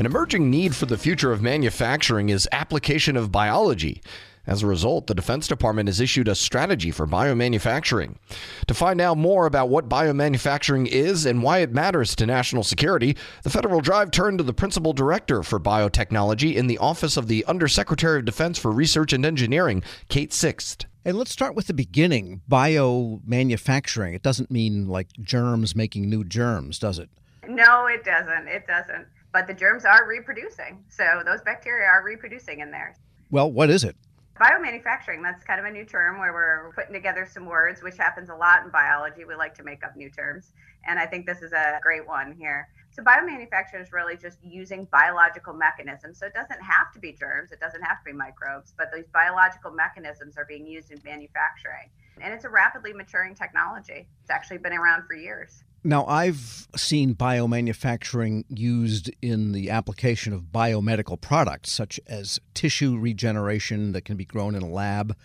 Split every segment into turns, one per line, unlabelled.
An emerging need for the future of manufacturing is application of biology. As a result, the Defense Department has issued a strategy for biomanufacturing. To find out more about what biomanufacturing is and why it matters to national security, the Federal Drive turned to the Principal Director for Biotechnology in the Office of the Undersecretary of Defense for Research and Engineering, Kate Sixt.
And let's start with the beginning. Biomanufacturing. It doesn't mean like germs making new germs, does it?
No, it doesn't. It doesn't. But the germs are reproducing. So those bacteria are reproducing in there.
Well, what is it?
Biomanufacturing, that's kind of a new term where we're putting together some words, which happens a lot in biology. We like to make up new terms. And I think this is a great one here. So, biomanufacturing is really just using biological mechanisms. So, it doesn't have to be germs, it doesn't have to be microbes, but these biological mechanisms are being used in manufacturing. And it's a rapidly maturing technology. It's actually been around for years.
Now, I've seen biomanufacturing used in the application of biomedical products, such as tissue regeneration that can be grown in a lab,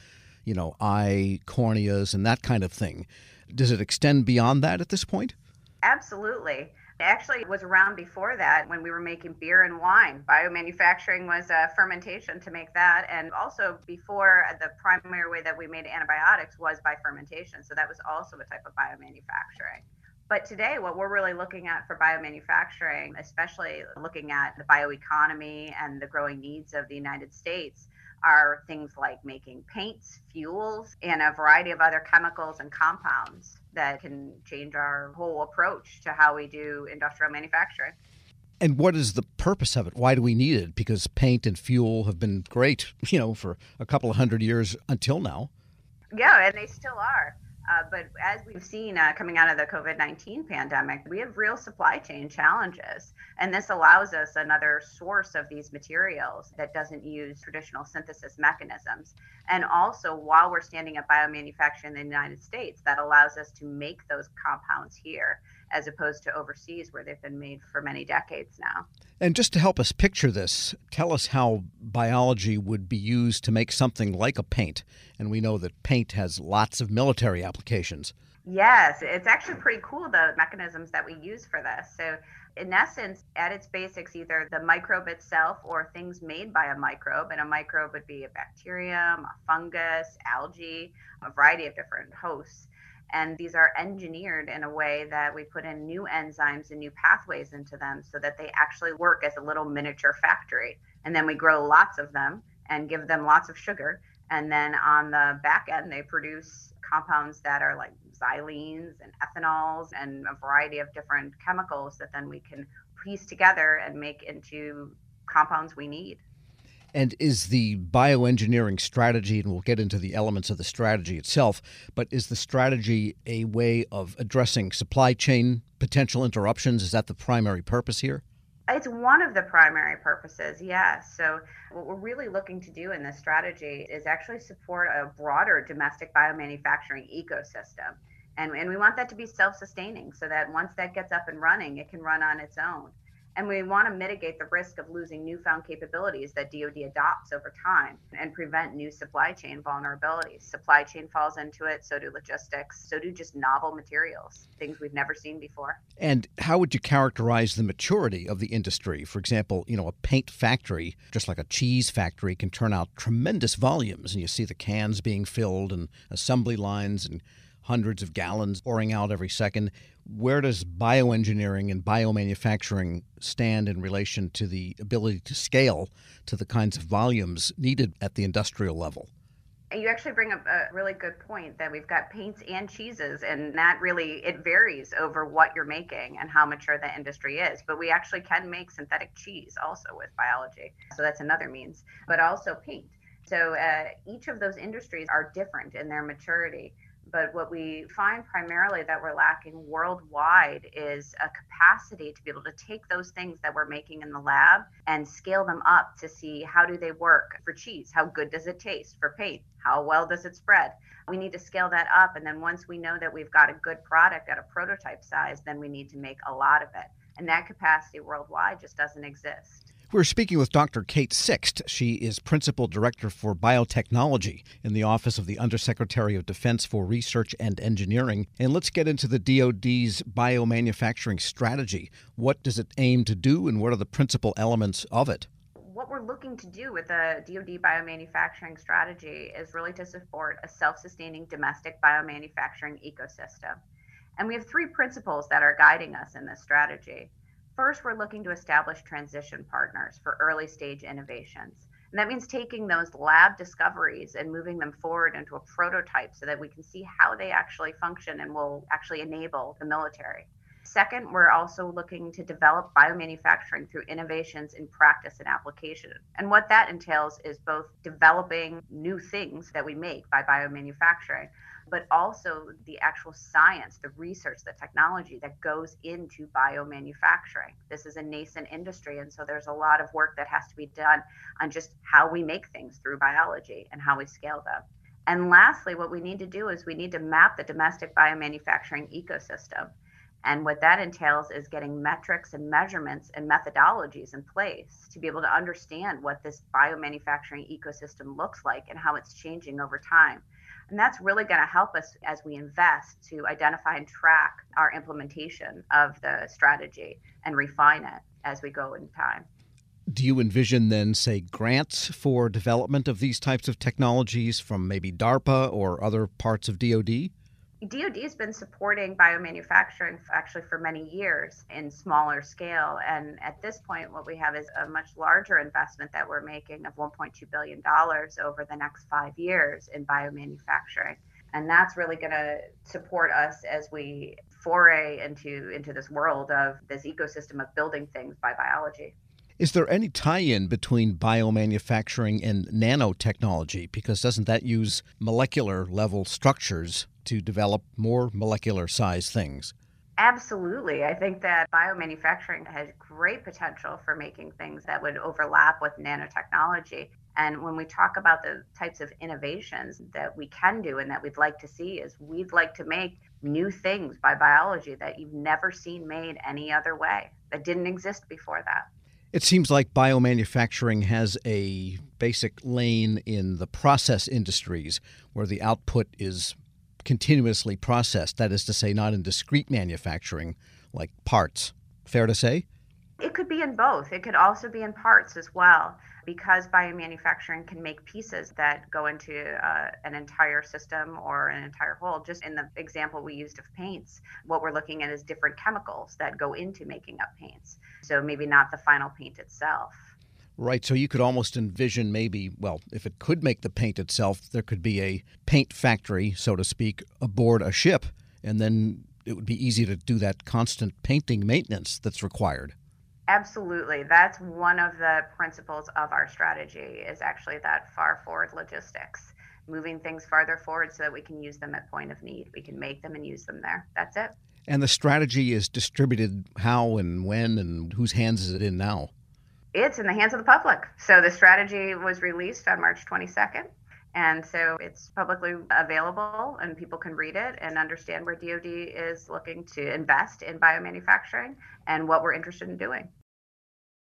you know, eye corneas and that kind of thing. Does it extend beyond that at this point?
Absolutely. Actually, it was around before that when we were making beer and wine. Biomanufacturing was uh, fermentation to make that. And also, before the primary way that we made antibiotics was by fermentation. So, that was also a type of biomanufacturing. But today, what we're really looking at for biomanufacturing, especially looking at the bioeconomy and the growing needs of the United States, are things like making paints, fuels, and a variety of other chemicals and compounds that can change our whole approach to how we do industrial manufacturing.
And what is the purpose of it? Why do we need it? Because paint and fuel have been great, you know, for a couple of hundred years until now.
Yeah, and they still are. Uh, but as we've seen uh, coming out of the COVID 19 pandemic, we have real supply chain challenges. And this allows us another source of these materials that doesn't use traditional synthesis mechanisms. And also, while we're standing up biomanufacturing in the United States, that allows us to make those compounds here as opposed to overseas where they've been made for many decades now.
And just to help us picture this, tell us how biology would be used to make something like a paint. And we know that paint has lots of military applications.
Yes, it's actually pretty cool the mechanisms that we use for this. So, in essence, at its basics, either the microbe itself or things made by a microbe, and a microbe would be a bacterium, a fungus, algae, a variety of different hosts and these are engineered in a way that we put in new enzymes and new pathways into them so that they actually work as a little miniature factory. And then we grow lots of them and give them lots of sugar. And then on the back end, they produce compounds that are like xylenes and ethanols and a variety of different chemicals that then we can piece together and make into compounds we need.
And is the bioengineering strategy, and we'll get into the elements of the strategy itself, but is the strategy a way of addressing supply chain potential interruptions? Is that the primary purpose here?
It's one of the primary purposes, yes. So, what we're really looking to do in this strategy is actually support a broader domestic biomanufacturing ecosystem. And, and we want that to be self sustaining so that once that gets up and running, it can run on its own and we want to mitigate the risk of losing newfound capabilities that DoD adopts over time and prevent new supply chain vulnerabilities. Supply chain falls into it, so do logistics, so do just novel materials, things we've never seen before.
And how would you characterize the maturity of the industry? For example, you know, a paint factory, just like a cheese factory, can turn out tremendous volumes, and you see the cans being filled and assembly lines and hundreds of gallons pouring out every second. Where does bioengineering and biomanufacturing stand in relation to the ability to scale to the kinds of volumes needed at the industrial level?
you actually bring up a really good point that we've got paints and cheeses and that really it varies over what you're making and how mature the industry is but we actually can make synthetic cheese also with biology so that's another means but also paint so uh, each of those industries are different in their maturity but what we find primarily that we're lacking worldwide is a capacity to be able to take those things that we're making in the lab and scale them up to see how do they work for cheese how good does it taste for paint how well does it spread. We need to scale that up and then once we know that we've got a good product at a prototype size then we need to make a lot of it. And that capacity worldwide just doesn't exist
We're speaking with Dr. Kate Sixt. She is Principal Director for Biotechnology in the Office of the Undersecretary of Defense for Research and Engineering. And let's get into the DoD's biomanufacturing strategy. What does it aim to do, and what are the principal elements of it?
What we're looking to do with the DoD biomanufacturing strategy is really to support a self sustaining domestic biomanufacturing ecosystem. And we have three principles that are guiding us in this strategy. First, we're looking to establish transition partners for early stage innovations. And that means taking those lab discoveries and moving them forward into a prototype so that we can see how they actually function and will actually enable the military. Second, we're also looking to develop biomanufacturing through innovations in practice and application. And what that entails is both developing new things that we make by biomanufacturing, but also the actual science, the research, the technology that goes into biomanufacturing. This is a nascent industry, and so there's a lot of work that has to be done on just how we make things through biology and how we scale them. And lastly, what we need to do is we need to map the domestic biomanufacturing ecosystem. And what that entails is getting metrics and measurements and methodologies in place to be able to understand what this biomanufacturing ecosystem looks like and how it's changing over time. And that's really going to help us as we invest to identify and track our implementation of the strategy and refine it as we go in time.
Do you envision then, say, grants for development of these types of technologies from maybe DARPA or other parts of DoD?
DoD has been supporting biomanufacturing actually for many years in smaller scale. And at this point, what we have is a much larger investment that we're making of $1.2 billion over the next five years in biomanufacturing. And that's really going to support us as we foray into, into this world of this ecosystem of building things by biology.
Is there any tie in between biomanufacturing and nanotechnology? Because doesn't that use molecular level structures to develop more molecular size things?
Absolutely. I think that biomanufacturing has great potential for making things that would overlap with nanotechnology. And when we talk about the types of innovations that we can do and that we'd like to see is we'd like to make new things by biology that you've never seen made any other way that didn't exist before that.
It seems like biomanufacturing has a basic lane in the process industries where the output is continuously processed, that is to say, not in discrete manufacturing like parts. Fair to say?
It could be in both. It could also be in parts as well, because biomanufacturing can make pieces that go into uh, an entire system or an entire whole. Just in the example we used of paints, what we're looking at is different chemicals that go into making up paints. So maybe not the final paint itself.
Right. So you could almost envision maybe, well, if it could make the paint itself, there could be a paint factory, so to speak, aboard a ship, and then it would be easy to do that constant painting maintenance that's required.
Absolutely. That's one of the principles of our strategy is actually that far forward logistics, moving things farther forward so that we can use them at point of need. We can make them and use them there. That's it.
And the strategy is distributed how and when and whose hands is it in now?
it's in the hands of the public. So the strategy was released on March 22nd. And so it's publicly available and people can read it and understand where DoD is looking to invest in biomanufacturing and what we're interested in doing.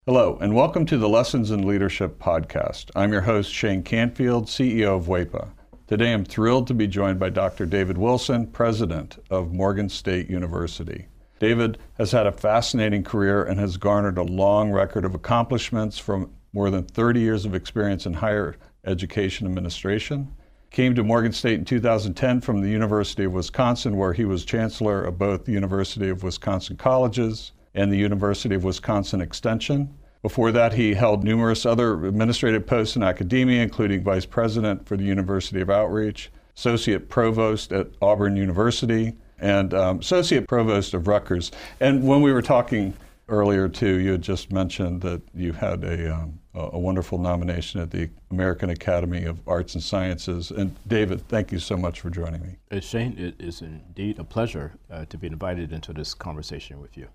Hello, and welcome to the Lessons in Leadership podcast. I'm your host, Shane Canfield, CEO of WEPA. Today I'm thrilled to be joined by Dr. David Wilson, President of Morgan State University. David has had a fascinating career and has garnered a long record of accomplishments from more than 30 years of experience in higher education administration. Came to Morgan State in 2010 from the University of Wisconsin, where he was chancellor of both the University of Wisconsin Colleges and the University of Wisconsin Extension. Before that, he held numerous other administrative posts in academia, including vice president for the University of Outreach, associate provost at Auburn University, and um, associate provost of Rutgers. And when we were talking earlier too, you had just mentioned that you had a, um, a wonderful nomination at the American Academy of Arts and Sciences. And David, thank you so much for joining me.
Uh, Shane, it is indeed a pleasure uh, to be invited into this conversation with you.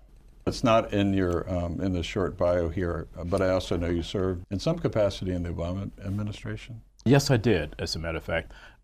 It's not in your um, in the short bio here, but I also know you served in some capacity in the Obama administration.
Yes, I did. As a matter of fact,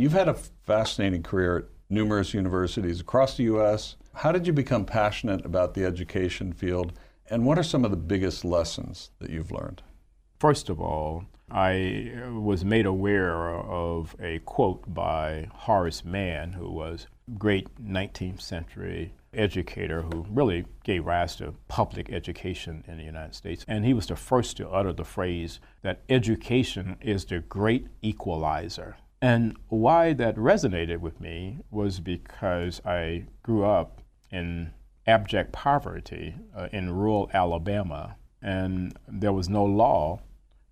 You've had a fascinating career at numerous universities across the U.S. How did you become passionate about the education field, and what are some of the biggest lessons that you've learned?
First of all, I was made aware of a quote by Horace Mann, who was a great 19th century educator who really gave rise to public education in the United States. And he was the first to utter the phrase that education is the great equalizer. And why that resonated with me was because I grew up in abject poverty uh, in rural Alabama, and there was no law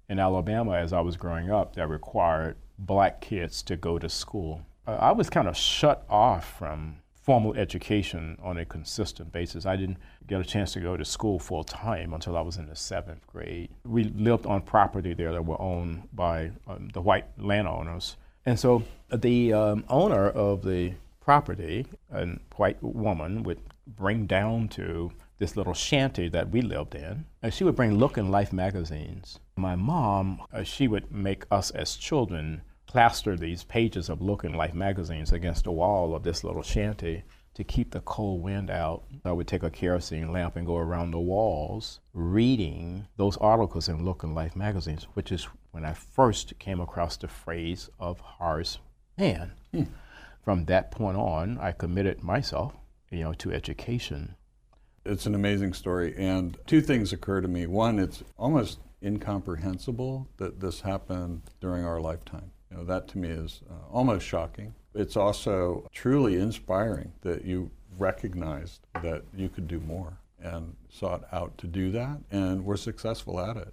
in Alabama as I was growing up that required black kids to go to school. Uh, I was kind of shut off from formal education on a consistent basis. I didn't get a chance to go to school full time until I was in the seventh grade. We lived on property there that were owned by um, the white landowners. And so the um, owner of the property, a white woman, would bring down to this little shanty that we lived in. And she would bring Look and Life magazines. My mom, uh, she would make us as children plaster these pages of Look and Life magazines against the wall of this little shanty to keep the cold wind out. I would take a kerosene lamp and go around the walls reading those articles in Look and Life magazines, which is when I first came across the phrase of Horace Mann. Hmm. From that point on, I committed myself, you know, to education.
It's an amazing story, and two things occur to me. One, it's almost incomprehensible that this happened during our lifetime. You know, that to me is uh, almost shocking. It's also truly inspiring that you recognized that you could do more and sought out to do that and were successful at it.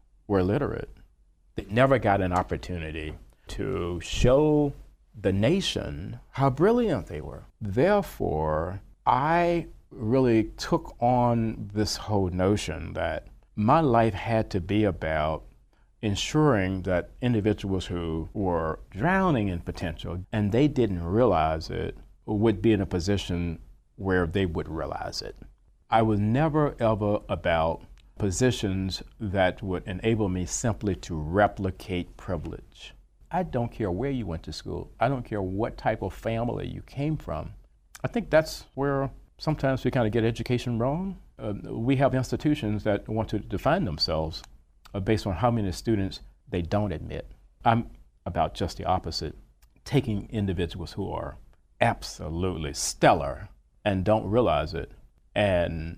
were illiterate. They never got an opportunity to show the nation how brilliant they were. Therefore, I really took on this whole notion that my life had to be about ensuring that individuals who were drowning in potential and they didn't realize it would be in a position where they would realize it. I was never ever about positions that would enable me simply to replicate privilege. I don't care where you went to school. I don't care what type of family you came from. I think that's where sometimes we kind of get education wrong. Uh, we have institutions that want to define themselves uh, based on how many students they don't admit. I'm about just the opposite, taking individuals who are absolutely stellar and don't realize it and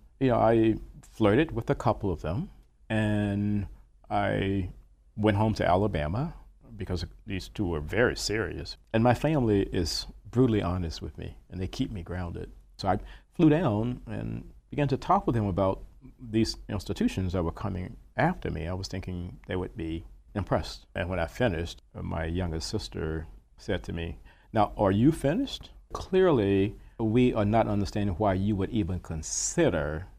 you know, I flirted with a couple of them, and I went home to Alabama because these two were very serious. And my family is brutally honest with me, and they keep me grounded. So I flew down and began to talk with them about these institutions that were coming after me, I was thinking they would be impressed. And when I finished, my youngest sister said to me, Now, are you finished? Clearly, we are not understanding why you would even consider